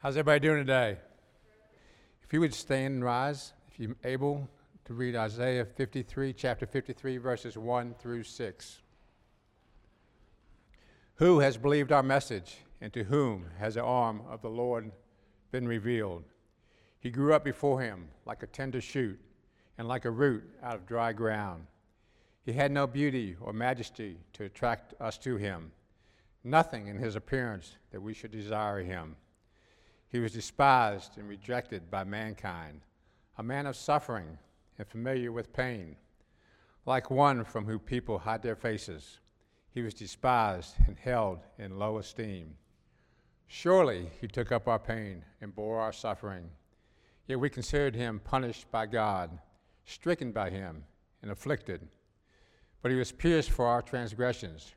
How's everybody doing today? If you would stand and rise, if you're able to read Isaiah 53, chapter 53, verses 1 through 6. Who has believed our message, and to whom has the arm of the Lord been revealed? He grew up before him like a tender shoot, and like a root out of dry ground. He had no beauty or majesty to attract us to him, nothing in his appearance that we should desire him. He was despised and rejected by mankind, a man of suffering and familiar with pain. Like one from whom people hide their faces, he was despised and held in low esteem. Surely he took up our pain and bore our suffering. Yet we considered him punished by God, stricken by him, and afflicted. But he was pierced for our transgressions,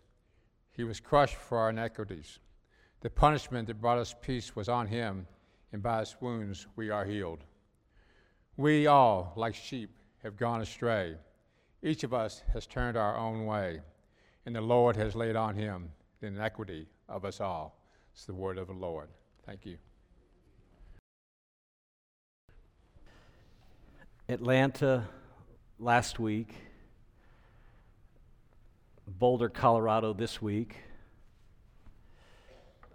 he was crushed for our iniquities. The punishment that brought us peace was on him, and by his wounds we are healed. We all, like sheep, have gone astray. Each of us has turned our own way, and the Lord has laid on him the iniquity of us all. It's the word of the Lord. Thank you. Atlanta last week, Boulder, Colorado this week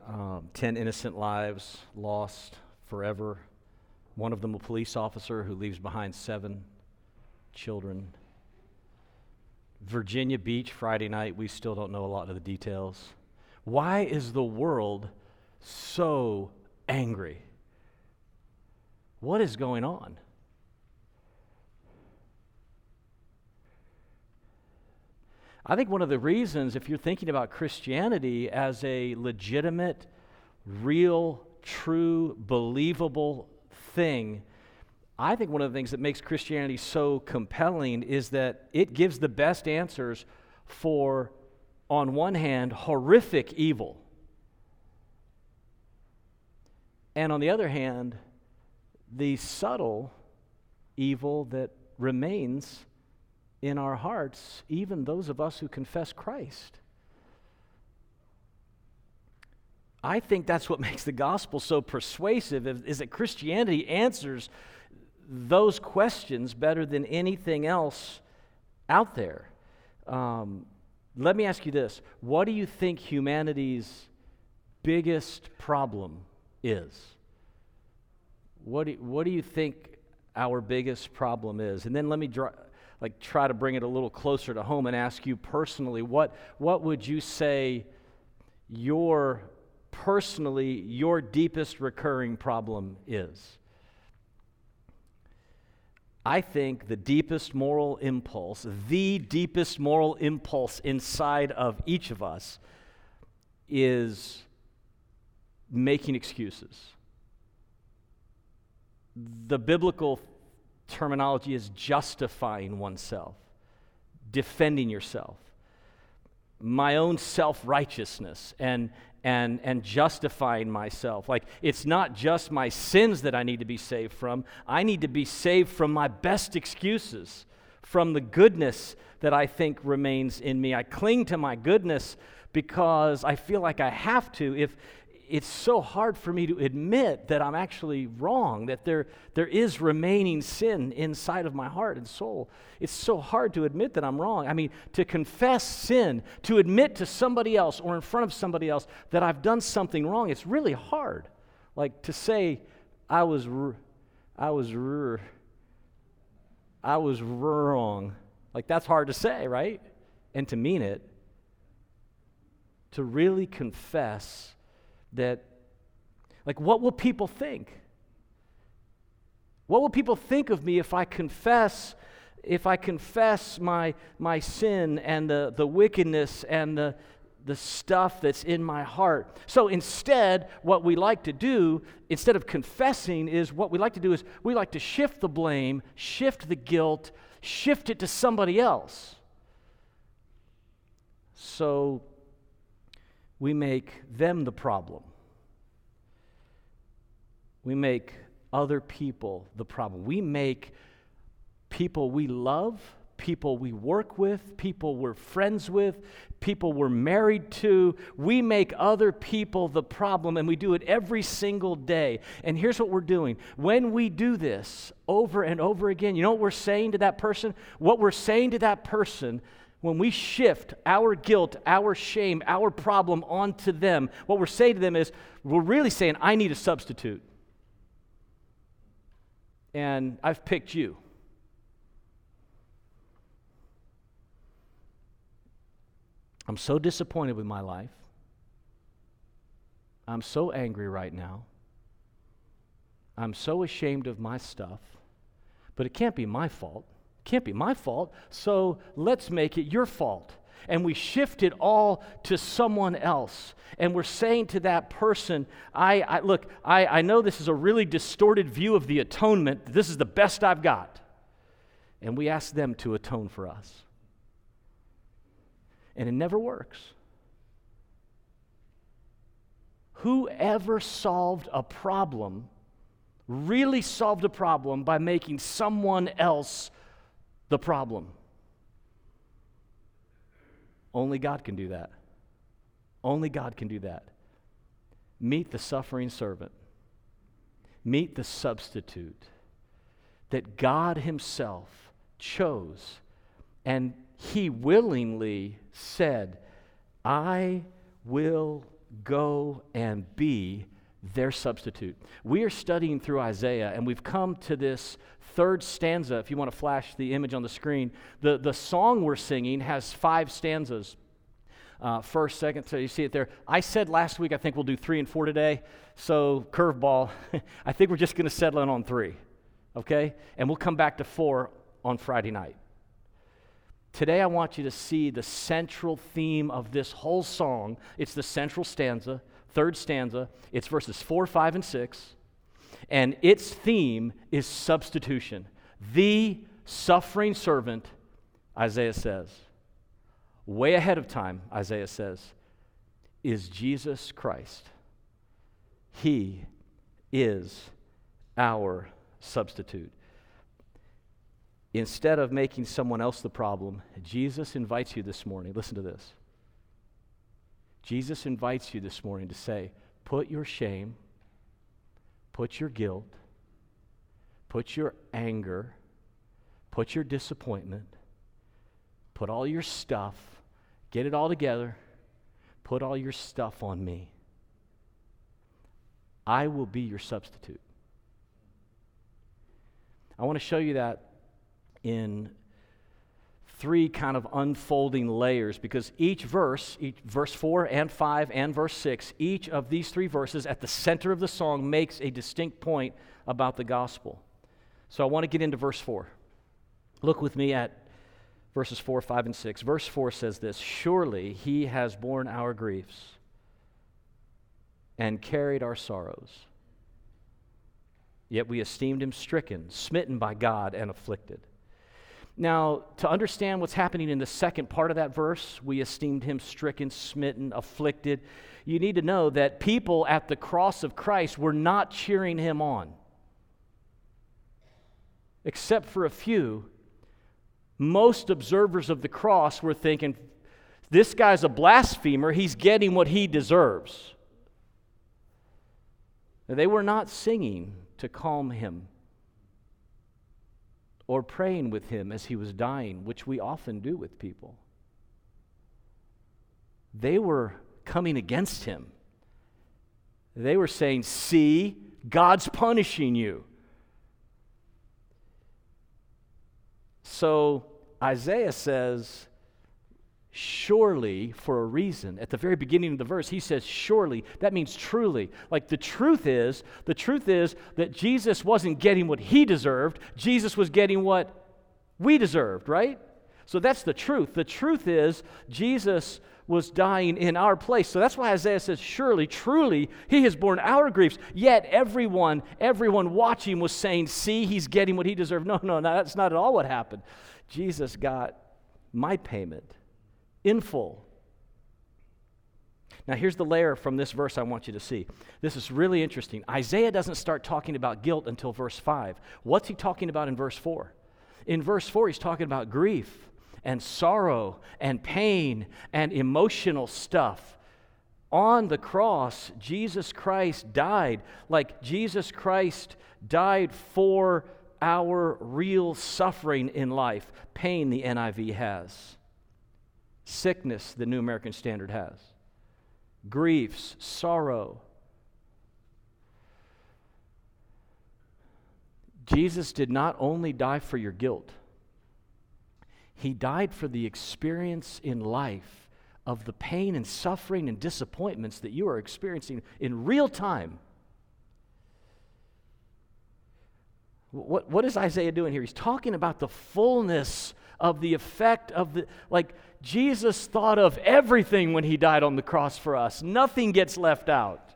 um, 10 innocent lives lost forever. One of them a police officer who leaves behind seven children. Virginia Beach Friday night, we still don't know a lot of the details. Why is the world so angry? What is going on? I think one of the reasons, if you're thinking about Christianity as a legitimate, real, true, believable thing, I think one of the things that makes Christianity so compelling is that it gives the best answers for, on one hand, horrific evil, and on the other hand, the subtle evil that remains in our hearts, even those of us who confess Christ. I think that's what makes the gospel so persuasive is that Christianity answers those questions better than anything else out there. Um, let me ask you this What do you think humanity's biggest problem is? What do, what do you think our biggest problem is? And then let me draw, like try to bring it a little closer to home and ask you personally what what would you say your personally your deepest recurring problem is I think the deepest moral impulse, the deepest moral impulse inside of each of us is making excuses. The biblical terminology is justifying oneself, defending yourself. My own self righteousness and, and, and justifying myself. Like, it's not just my sins that I need to be saved from, I need to be saved from my best excuses, from the goodness that I think remains in me. I cling to my goodness because I feel like I have to. If, it's so hard for me to admit that I'm actually wrong, that there, there is remaining sin inside of my heart and soul. It's so hard to admit that I'm wrong. I mean, to confess sin, to admit to somebody else or in front of somebody else that I've done something wrong, it's really hard. Like to say, I was, I was, I was wrong. Like that's hard to say, right? And to mean it. To really confess that, like, what will people think? What will people think of me if I confess? If I confess my, my sin and the, the wickedness and the, the stuff that's in my heart. So instead, what we like to do, instead of confessing, is what we like to do is we like to shift the blame, shift the guilt, shift it to somebody else. So we make them the problem. We make other people the problem. We make people we love people we work with, people we're friends with, people we're married to. We make other people the problem, and we do it every single day. And here's what we're doing when we do this over and over again, you know what we're saying to that person? What we're saying to that person when we shift our guilt, our shame, our problem onto them, what we're saying to them is, we're really saying, I need a substitute. And I've picked you. I'm so disappointed with my life. I'm so angry right now. I'm so ashamed of my stuff. But it can't be my fault. Can't be my fault. So let's make it your fault. And we shift it all to someone else. And we're saying to that person, I, I look, I, I know this is a really distorted view of the atonement. This is the best I've got. And we ask them to atone for us and it never works. Whoever solved a problem really solved a problem by making someone else the problem. Only God can do that. Only God can do that. Meet the suffering servant, meet the substitute that God Himself chose and he willingly said, I will go and be their substitute. We are studying through Isaiah, and we've come to this third stanza. If you want to flash the image on the screen, the, the song we're singing has five stanzas. Uh, first, second, so you see it there. I said last week I think we'll do three and four today. So, curveball, I think we're just going to settle in on three, okay? And we'll come back to four on Friday night. Today, I want you to see the central theme of this whole song. It's the central stanza, third stanza. It's verses 4, 5, and 6. And its theme is substitution. The suffering servant, Isaiah says, way ahead of time, Isaiah says, is Jesus Christ. He is our substitute. Instead of making someone else the problem, Jesus invites you this morning. Listen to this. Jesus invites you this morning to say, put your shame, put your guilt, put your anger, put your disappointment, put all your stuff, get it all together, put all your stuff on me. I will be your substitute. I want to show you that in three kind of unfolding layers because each verse, each, verse 4 and 5 and verse 6, each of these three verses at the center of the song makes a distinct point about the gospel. So I want to get into verse 4. Look with me at verses 4, 5, and 6. Verse 4 says this Surely he has borne our griefs and carried our sorrows. Yet we esteemed him stricken, smitten by God, and afflicted. Now, to understand what's happening in the second part of that verse, we esteemed him stricken, smitten, afflicted. You need to know that people at the cross of Christ were not cheering him on. Except for a few, most observers of the cross were thinking, this guy's a blasphemer, he's getting what he deserves. They were not singing to calm him or praying with him as he was dying, which we often do with people. They were coming against him. They were saying, See, God's punishing you. So Isaiah says, surely for a reason. At the very beginning of the verse, he says, surely. That means truly. Like the truth is, the truth is that Jesus wasn't getting what he deserved, Jesus was getting what we deserved, right? So that's the truth. The truth is, Jesus was dying in our place. So that's why Isaiah says, Surely, truly, he has borne our griefs. Yet everyone, everyone watching was saying, See, he's getting what he deserved. No, no, no, that's not at all what happened. Jesus got my payment in full. Now, here's the layer from this verse I want you to see. This is really interesting. Isaiah doesn't start talking about guilt until verse 5. What's he talking about in verse 4? In verse 4, he's talking about grief and sorrow and pain and emotional stuff. On the cross, Jesus Christ died like Jesus Christ died for our real suffering in life. Pain, the NIV has. Sickness, the New American Standard has. Griefs, sorrow. Jesus did not only die for your guilt, He died for the experience in life of the pain and suffering and disappointments that you are experiencing in real time. What, what is Isaiah doing here? He's talking about the fullness of the effect of the, like, Jesus thought of everything when he died on the cross for us. Nothing gets left out.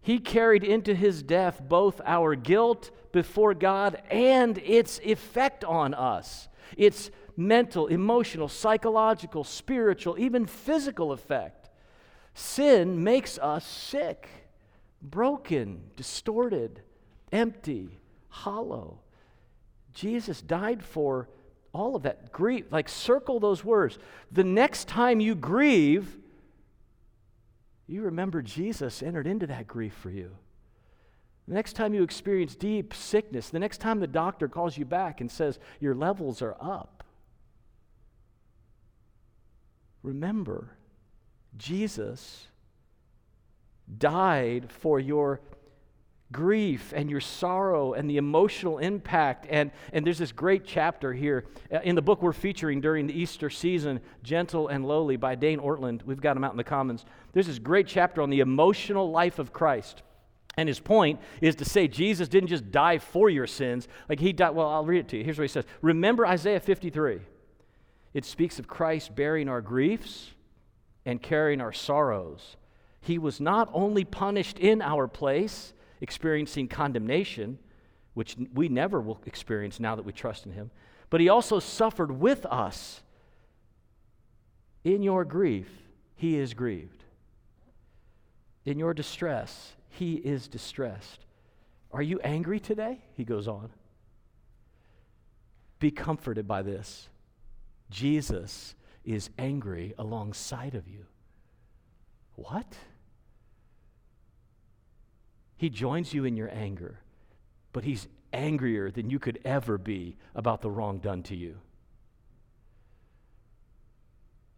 He carried into his death both our guilt before God and its effect on us. Its mental, emotional, psychological, spiritual, even physical effect. Sin makes us sick, broken, distorted, empty, hollow. Jesus died for all of that grief. Like, circle those words. The next time you grieve, you remember Jesus entered into that grief for you. The next time you experience deep sickness, the next time the doctor calls you back and says your levels are up, remember Jesus died for your grief and your sorrow and the emotional impact. And, and there's this great chapter here uh, in the book we're featuring during the Easter season, Gentle and Lowly by Dane Ortlund. We've got him out in the Commons. There's this great chapter on the emotional life of Christ. And his point is to say Jesus didn't just die for your sins. Like he died, well, I'll read it to you. Here's what he says Remember Isaiah 53. It speaks of Christ bearing our griefs and carrying our sorrows. He was not only punished in our place, experiencing condemnation, which we never will experience now that we trust in Him, but He also suffered with us. In your grief, He is grieved. In your distress, He is distressed. Are you angry today? He goes on. Be comforted by this. Jesus is angry alongside of you. What? He joins you in your anger, but he's angrier than you could ever be about the wrong done to you.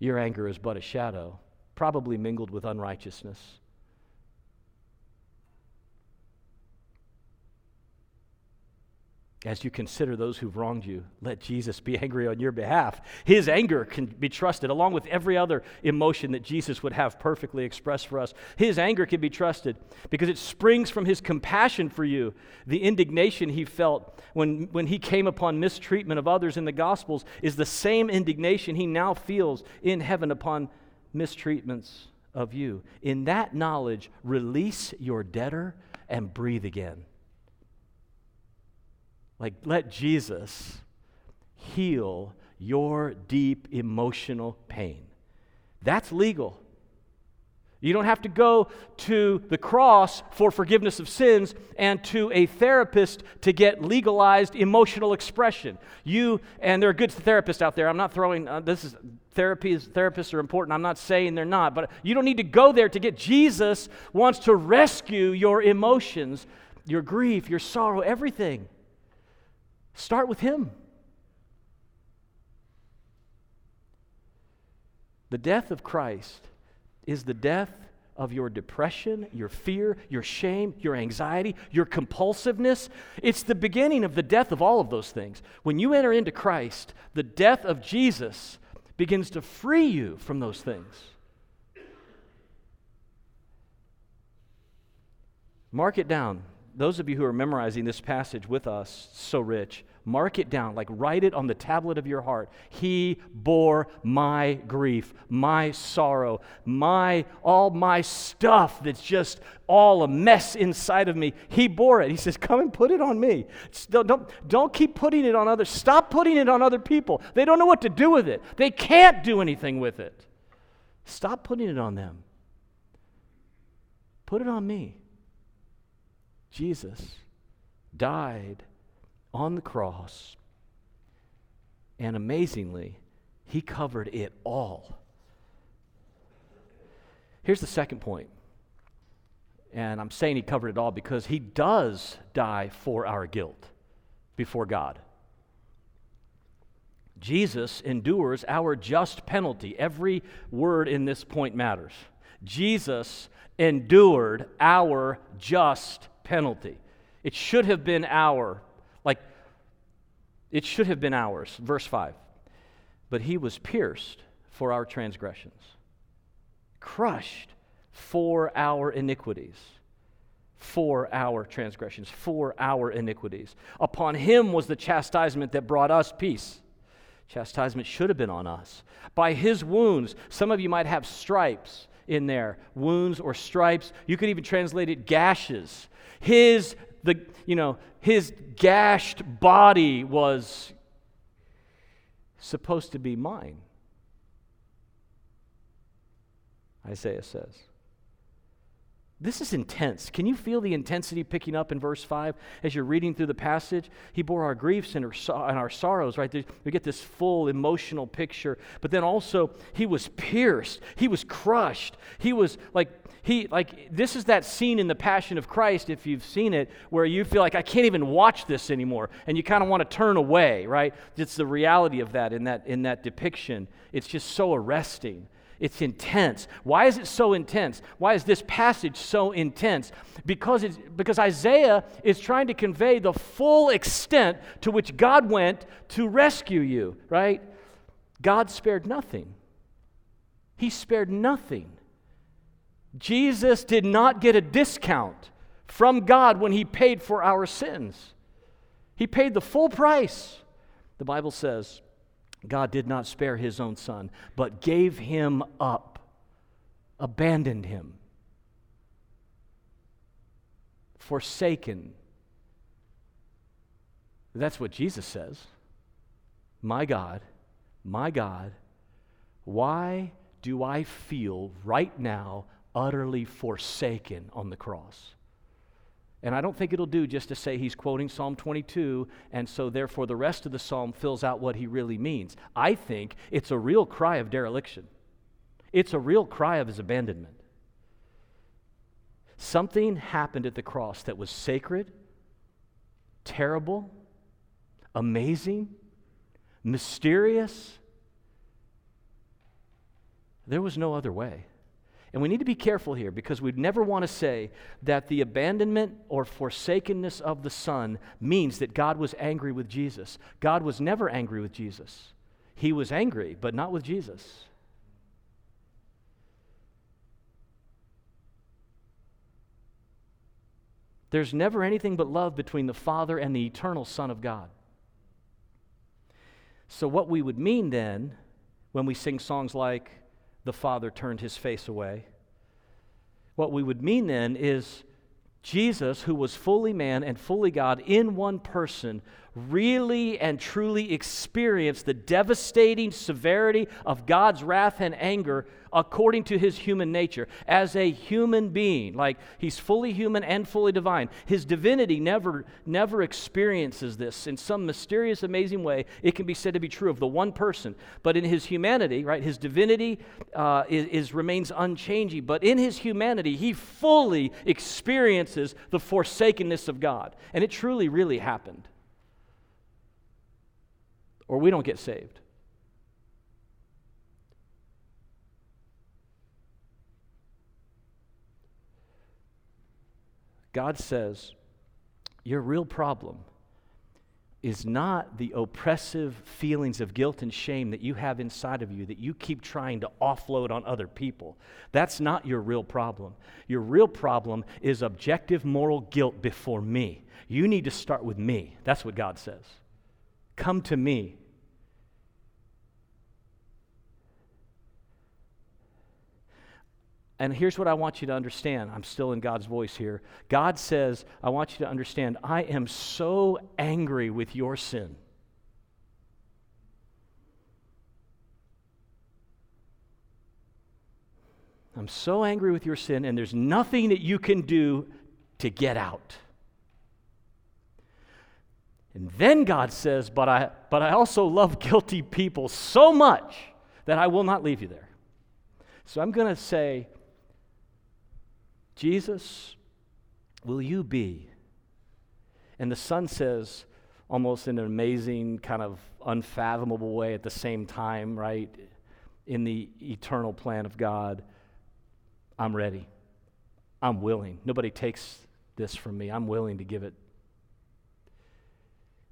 Your anger is but a shadow, probably mingled with unrighteousness. As you consider those who've wronged you, let Jesus be angry on your behalf. His anger can be trusted, along with every other emotion that Jesus would have perfectly expressed for us. His anger can be trusted because it springs from his compassion for you. The indignation he felt when, when he came upon mistreatment of others in the Gospels is the same indignation he now feels in heaven upon mistreatments of you. In that knowledge, release your debtor and breathe again. Like, let Jesus heal your deep emotional pain. That's legal. You don't have to go to the cross for forgiveness of sins and to a therapist to get legalized emotional expression. You, and there are good therapists out there. I'm not throwing, uh, this is, therapies, therapists are important. I'm not saying they're not, but you don't need to go there to get, Jesus wants to rescue your emotions, your grief, your sorrow, everything. Start with Him. The death of Christ is the death of your depression, your fear, your shame, your anxiety, your compulsiveness. It's the beginning of the death of all of those things. When you enter into Christ, the death of Jesus begins to free you from those things. Mark it down those of you who are memorizing this passage with us, so rich, mark it down, like write it on the tablet of your heart. He bore my grief, my sorrow, my all my stuff that's just all a mess inside of me. He bore it. He says, "Come and put it on me." Don't, don't, don't keep putting it on others. Stop putting it on other people. They don't know what to do with it. They can't do anything with it. Stop putting it on them. Put it on me. Jesus died on the cross. And amazingly, he covered it all. Here's the second point. And I'm saying he covered it all because he does die for our guilt before God. Jesus endures our just penalty. Every word in this point matters. Jesus endured our just penalty. It should have been our, like, it should have been ours. Verse 5. But he was pierced for our transgressions, crushed for our iniquities for our transgressions, for our iniquities. Upon him was the chastisement that brought us peace Chastisement should have been on us. By his wounds, some of you might have stripes in there, wounds or stripes. You could even translate it gashes. His the you know, his gashed body was supposed to be mine. Isaiah says. This is intense. Can you feel the intensity picking up in verse 5 as you're reading through the passage? He bore our griefs and our, and our sorrows, right? We get this full emotional picture. But then also, he was pierced, he was crushed. He was like, he, like, this is that scene in the Passion of Christ, if you've seen it, where you feel like, I can't even watch this anymore. And you kind of want to turn away, right? It's the reality of that in that, in that depiction. It's just so arresting. It's intense. Why is it so intense? Why is this passage so intense? Because, it's, because Isaiah is trying to convey the full extent to which God went to rescue you, right? God spared nothing. He spared nothing. Jesus did not get a discount from God when he paid for our sins. He paid the full price. The Bible says, God did not spare his own son, but gave him up, abandoned him, forsaken. That's what Jesus says. My God, my God, why do I feel right now utterly forsaken on the cross? And I don't think it'll do just to say he's quoting Psalm 22, and so therefore the rest of the psalm fills out what he really means. I think it's a real cry of dereliction, it's a real cry of his abandonment. Something happened at the cross that was sacred, terrible, amazing, mysterious. There was no other way. And we need to be careful here because we'd never want to say that the abandonment or forsakenness of the Son means that God was angry with Jesus. God was never angry with Jesus. He was angry, but not with Jesus. There's never anything but love between the Father and the eternal Son of God. So, what we would mean then when we sing songs like, the Father turned his face away. What we would mean then is Jesus, who was fully man and fully God in one person, really and truly experience the devastating severity of God's wrath and anger according to his human nature. As a human being like he's fully human and fully divine. His divinity never never experiences this in some mysterious amazing way. It can be said to be true of the one person. But in his humanity right his divinity uh, is, is remains unchanging. But in his humanity he fully experiences the forsakenness of god. And it truly really happened or we don't get saved. God says, Your real problem is not the oppressive feelings of guilt and shame that you have inside of you that you keep trying to offload on other people. That's not your real problem. Your real problem is objective moral guilt before me. You need to start with me. That's what God says. Come to me. And here's what I want you to understand. I'm still in God's voice here. God says, I want you to understand, I am so angry with your sin. I'm so angry with your sin, and there's nothing that you can do to get out. And then God says, but I, but I also love guilty people so much that I will not leave you there. So I'm going to say, Jesus, will you be? And the son says, almost in an amazing, kind of unfathomable way at the same time, right? In the eternal plan of God, I'm ready. I'm willing. Nobody takes this from me. I'm willing to give it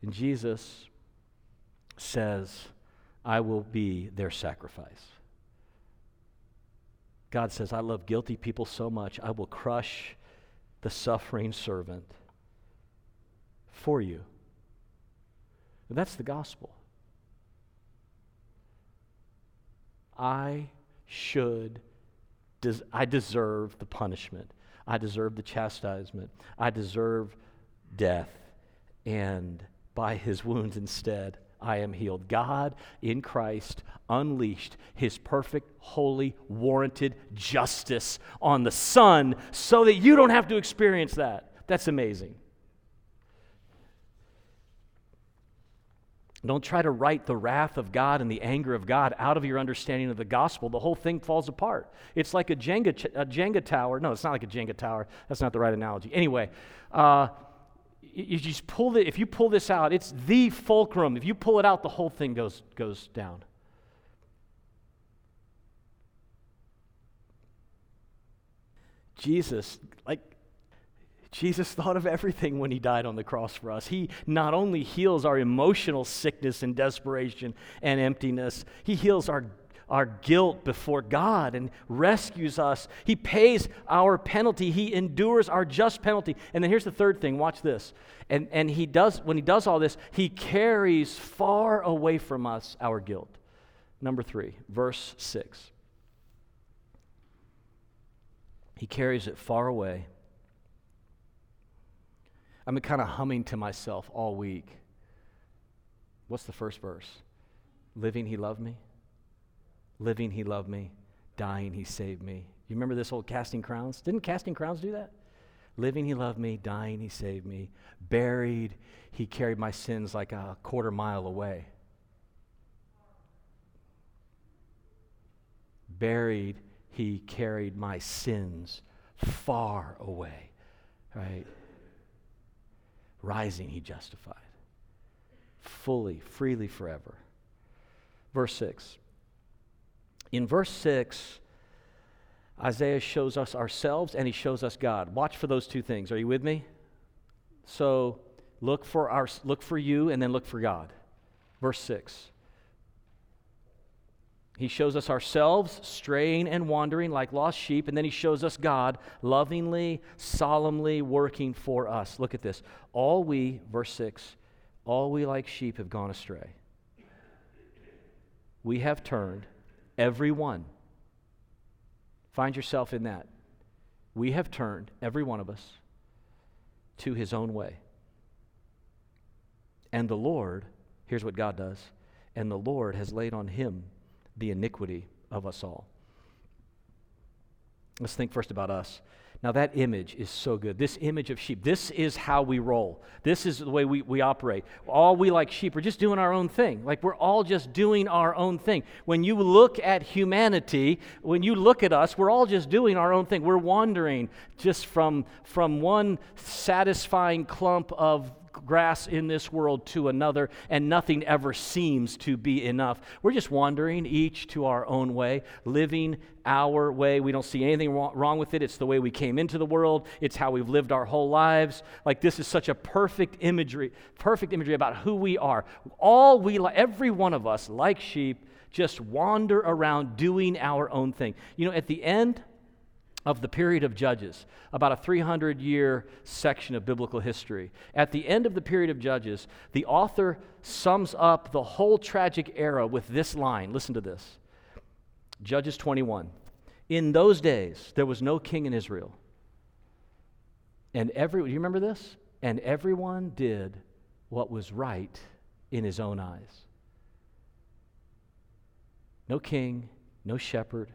and Jesus says, I will be their sacrifice. God says, I love guilty people so much, I will crush the suffering servant for you. That's the gospel. I should, des- I deserve the punishment. I deserve the chastisement. I deserve death. And by his wounds instead, I am healed. God in Christ unleashed his perfect, holy, warranted justice on the Son so that you don't have to experience that. That's amazing. Don't try to write the wrath of God and the anger of God out of your understanding of the gospel. The whole thing falls apart. It's like a Jenga, a Jenga tower. No, it's not like a Jenga tower. That's not the right analogy. Anyway, uh, you just pull the, if you pull this out, it's the fulcrum. If you pull it out, the whole thing goes, goes down. Jesus, like, Jesus thought of everything when he died on the cross for us. He not only heals our emotional sickness and desperation and emptiness, he heals our our guilt before God and rescues us. He pays our penalty. He endures our just penalty. And then here's the third thing watch this. And, and he does, when he does all this, he carries far away from us our guilt. Number three, verse six. He carries it far away. I've been kind of humming to myself all week. What's the first verse? Living, he loved me. Living, he loved me. Dying, he saved me. You remember this old Casting Crowns? Didn't Casting Crowns do that? Living, he loved me. Dying, he saved me. Buried, he carried my sins like a quarter mile away. Buried, he carried my sins far away. Right? Rising, he justified. Fully, freely, forever. Verse 6 in verse 6, Isaiah shows us ourselves and he shows us God. Watch for those two things. Are you with me? So look for our look for you and then look for God. Verse 6. He shows us ourselves straying and wandering like lost sheep, and then he shows us God lovingly, solemnly working for us. Look at this. All we, verse 6, all we like sheep have gone astray. We have turned Everyone. Find yourself in that. We have turned, every one of us, to his own way. And the Lord, here's what God does, and the Lord has laid on him the iniquity of us all. Let's think first about us. Now, that image is so good. This image of sheep, this is how we roll. This is the way we, we operate. All we like sheep are just doing our own thing. Like we're all just doing our own thing. When you look at humanity, when you look at us, we're all just doing our own thing. We're wandering just from, from one satisfying clump of grass in this world to another, and nothing ever seems to be enough. We're just wandering each to our own way, living our way. We don't see anything wrong with it. It's the way we came into the world, it's how we've lived our whole lives. Like, this is such a perfect imagery, perfect imagery about who we are. All we, every one of us, like sheep, just wander around doing our own thing. You know, at the end, of the period of Judges, about a 300 year section of biblical history. At the end of the period of Judges, the author sums up the whole tragic era with this line. Listen to this Judges 21. In those days, there was no king in Israel. And every, do you remember this? And everyone did what was right in his own eyes. No king, no shepherd,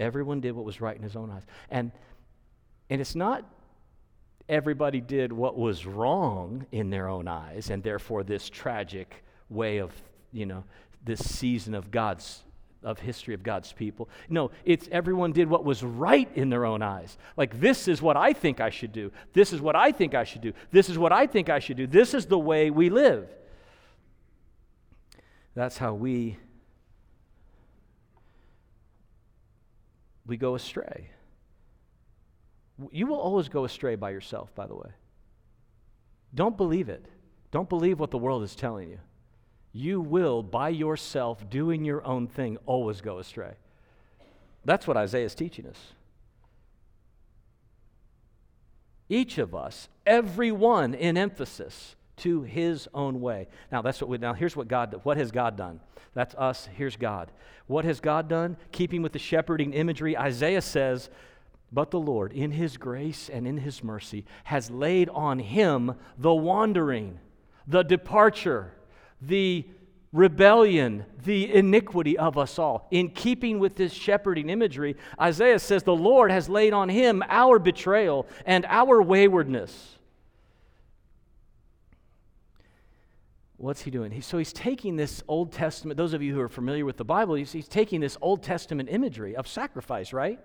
Everyone did what was right in his own eyes. And, and it's not everybody did what was wrong in their own eyes, and therefore this tragic way of, you know, this season of God's of history of God's people. No, it's everyone did what was right in their own eyes. Like this is what I think I should do. This is what I think I should do. This is what I think I should do. This is the way we live. That's how we we go astray. You will always go astray by yourself, by the way. Don't believe it. Don't believe what the world is telling you. You will, by yourself, doing your own thing, always go astray. That's what Isaiah is teaching us. Each of us, everyone in emphasis, to his own way. Now that's what we now here's what God what has God done? That's us, here's God. What has God done? Keeping with the shepherding imagery, Isaiah says, but the Lord, in his grace and in his mercy, has laid on him the wandering, the departure, the rebellion, the iniquity of us all. In keeping with this shepherding imagery, Isaiah says the Lord has laid on him our betrayal and our waywardness. What's he doing? He, so he's taking this Old Testament, those of you who are familiar with the Bible, he's, he's taking this Old Testament imagery of sacrifice, right?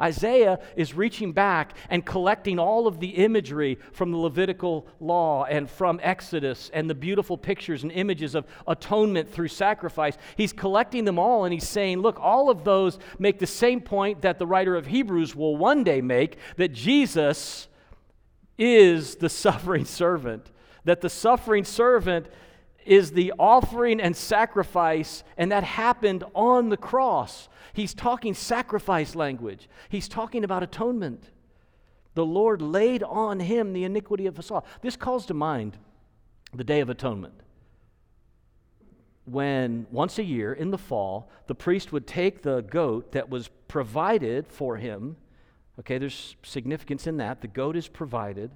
Isaiah is reaching back and collecting all of the imagery from the Levitical law and from Exodus and the beautiful pictures and images of atonement through sacrifice. He's collecting them all and he's saying, look, all of those make the same point that the writer of Hebrews will one day make that Jesus is the suffering servant, that the suffering servant is the offering and sacrifice, and that happened on the cross. He's talking sacrifice language, he's talking about atonement. The Lord laid on him the iniquity of us all. This calls to mind the Day of Atonement. When once a year in the fall, the priest would take the goat that was provided for him. Okay, there's significance in that. The goat is provided.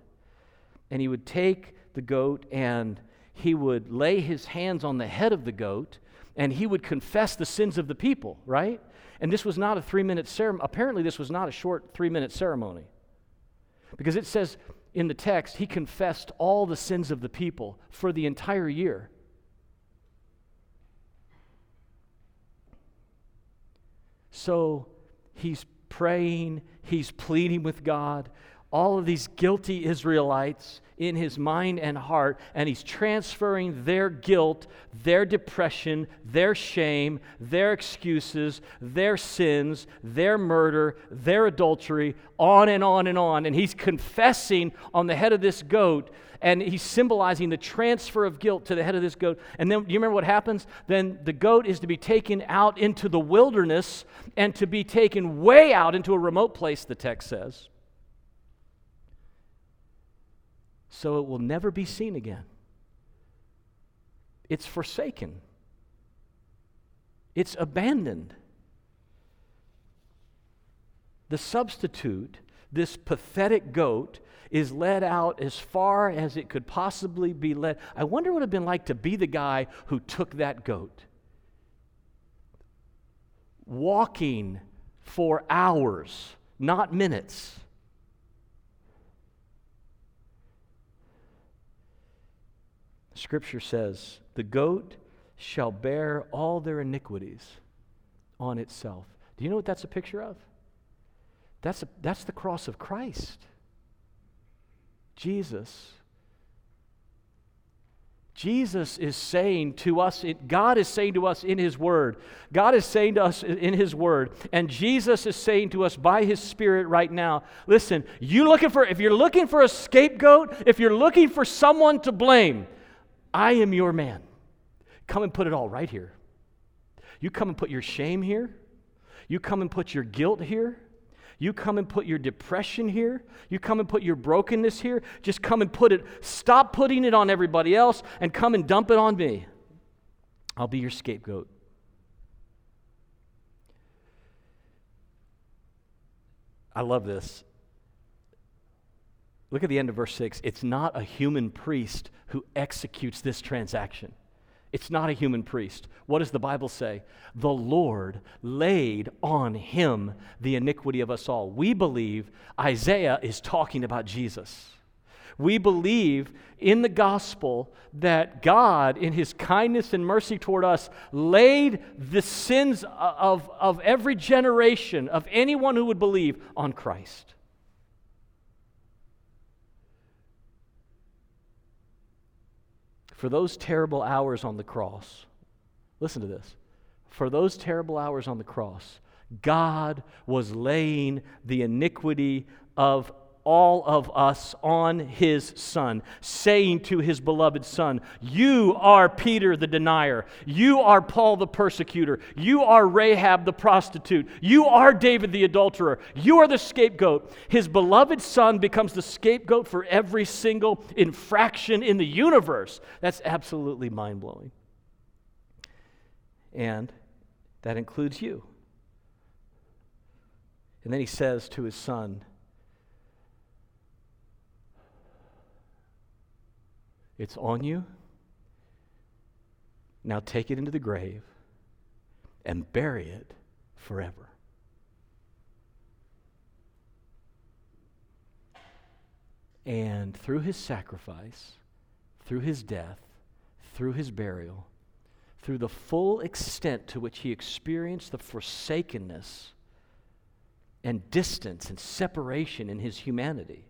And he would take the goat and he would lay his hands on the head of the goat and he would confess the sins of the people, right? And this was not a three minute ceremony. Apparently, this was not a short three minute ceremony. Because it says in the text, he confessed all the sins of the people for the entire year. So he's praying, he's pleading with God. All of these guilty Israelites, in his mind and heart, and he's transferring their guilt, their depression, their shame, their excuses, their sins, their murder, their adultery, on and on and on. And he's confessing on the head of this goat, and he's symbolizing the transfer of guilt to the head of this goat. And then, do you remember what happens? Then the goat is to be taken out into the wilderness and to be taken way out into a remote place, the text says so it will never be seen again. It's forsaken, it's abandoned. The substitute, this pathetic goat, is led out as far as it could possibly be led. I wonder what it would have been like to be the guy who took that goat. Walking for hours, not minutes Scripture says, The goat shall bear all their iniquities on itself. Do you know what that's a picture of? That's, a, that's the cross of Christ. Jesus. Jesus is saying to us, God is saying to us in His Word, God is saying to us in His Word, and Jesus is saying to us by His Spirit right now, listen, you looking for, if you're looking for a scapegoat, if you're looking for someone to blame, I am your man. Come and put it all right here. You come and put your shame here. You come and put your guilt here. You come and put your depression here. You come and put your brokenness here. Just come and put it. Stop putting it on everybody else and come and dump it on me. I'll be your scapegoat. I love this. Look at the end of verse 6. It's not a human priest who executes this transaction. It's not a human priest. What does the Bible say? The Lord laid on him the iniquity of us all. We believe Isaiah is talking about Jesus. We believe in the gospel that God, in his kindness and mercy toward us, laid the sins of, of every generation, of anyone who would believe, on Christ. For those terrible hours on the cross, listen to this. For those terrible hours on the cross, God was laying the iniquity of all of us on his son, saying to his beloved son, You are Peter the denier. You are Paul the persecutor. You are Rahab the prostitute. You are David the adulterer. You are the scapegoat. His beloved son becomes the scapegoat for every single infraction in the universe. That's absolutely mind blowing. And that includes you. And then he says to his son, It's on you. Now take it into the grave and bury it forever. And through his sacrifice, through his death, through his burial, through the full extent to which he experienced the forsakenness and distance and separation in his humanity,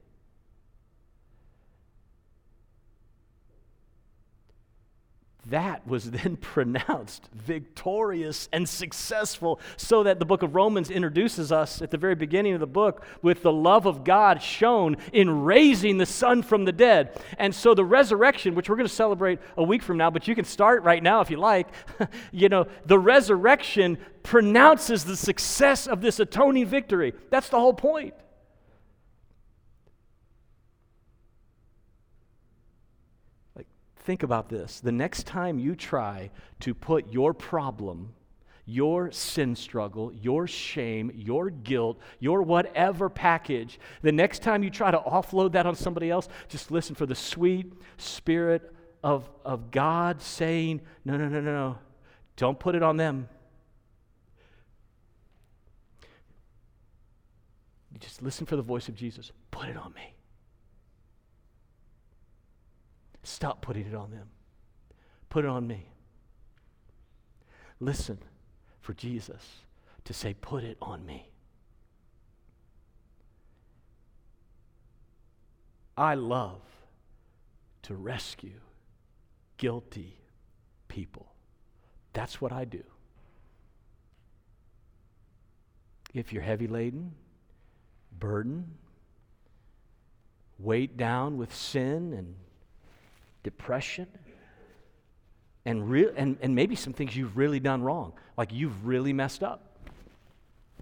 that was then pronounced victorious and successful, so that the book of Romans introduces us at the very beginning of the book with the love of God shown in raising the Son from the dead. And so the resurrection, which we're going to celebrate a week from now, but you can start right now if you like, you know, the resurrection pronounces the success of this atoning victory. That's the whole point. Think about this. The next time you try to put your problem, your sin struggle, your shame, your guilt, your whatever package, the next time you try to offload that on somebody else, just listen for the sweet spirit of, of God saying, No, no, no, no, no. Don't put it on them. Just listen for the voice of Jesus. Put it on me. Stop putting it on them. Put it on me. Listen for Jesus to say, Put it on me. I love to rescue guilty people. That's what I do. If you're heavy laden, burdened, weighed down with sin and depression, and, re- and, and maybe some things you've really done wrong, like you've really messed up,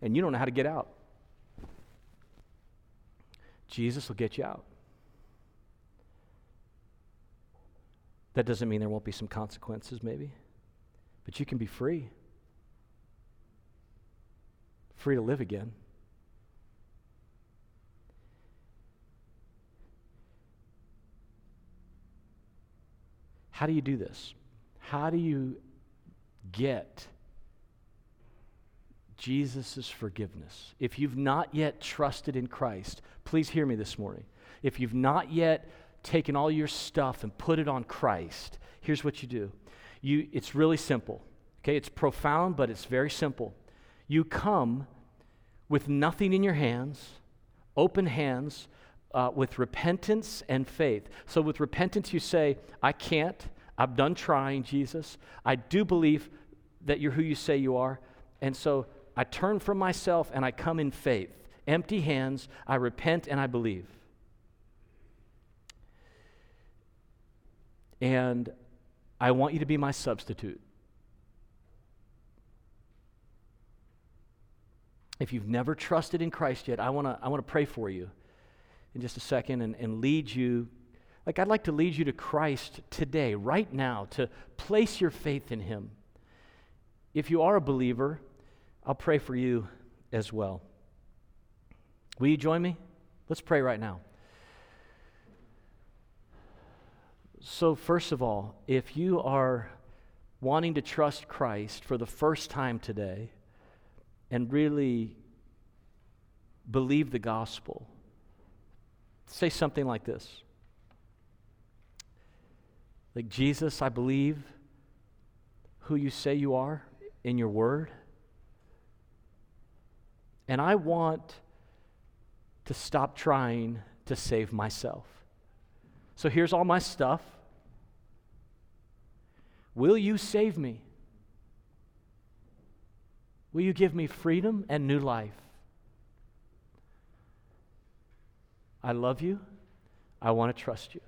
and you don't know how to get out. Jesus will get you out. That doesn't mean there won't be some consequences, maybe, but you can be free. Free to live again. How do you do this? How do you get Jesus' forgiveness? If you've not yet trusted in Christ, please hear me this morning. If you've not yet taken all your stuff and put it on Christ, here's what you do. You, it's really simple. Okay, it's profound, but it's very simple. You come with nothing in your hands, open hands, uh, with repentance and faith. So, with repentance, you say, I can't. I'm done trying, Jesus. I do believe that you're who you say you are. And so I turn from myself and I come in faith. Empty hands, I repent and I believe. And I want you to be my substitute. If you've never trusted in Christ yet, I want to I wanna pray for you in just a second and, and lead you. Like, I'd like to lead you to Christ today, right now, to place your faith in Him. If you are a believer, I'll pray for you as well. Will you join me? Let's pray right now. So, first of all, if you are wanting to trust Christ for the first time today and really believe the gospel, say something like this Like, Jesus, I believe who you say you are in your word. And I want to stop trying to save myself. So here's all my stuff. Will you save me? Will you give me freedom and new life? I love you. I want to trust you.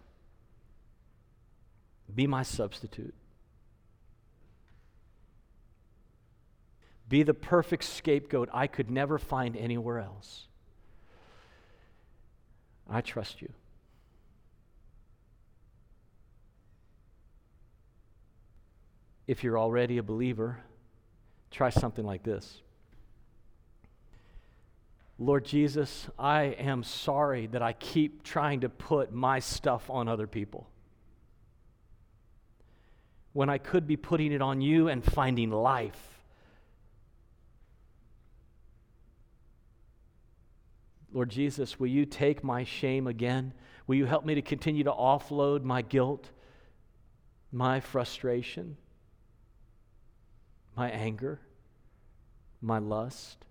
Be my substitute. Be the perfect scapegoat I could never find anywhere else. I trust you. If you're already a believer, try something like this. Lord Jesus, I am sorry that I keep trying to put my stuff on other people when I could be putting it on you and finding life. Lord Jesus, will you take my shame again? Will you help me to continue to offload my guilt, my frustration, my anger, my lust,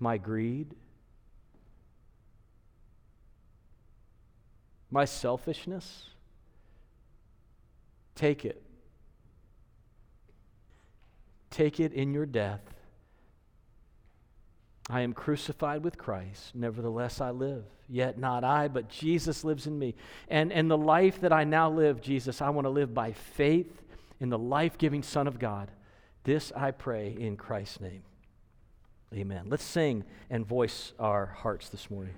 my greed, my selfishness? Take it. Take it in your death. I am crucified with Christ. Nevertheless, I live. Yet not I, but Jesus lives in me. And, and the life that I now live, Jesus, I want to live by faith in the life giving Son of God. This I pray in Christ's name. Amen. Let's sing and voice our hearts this morning.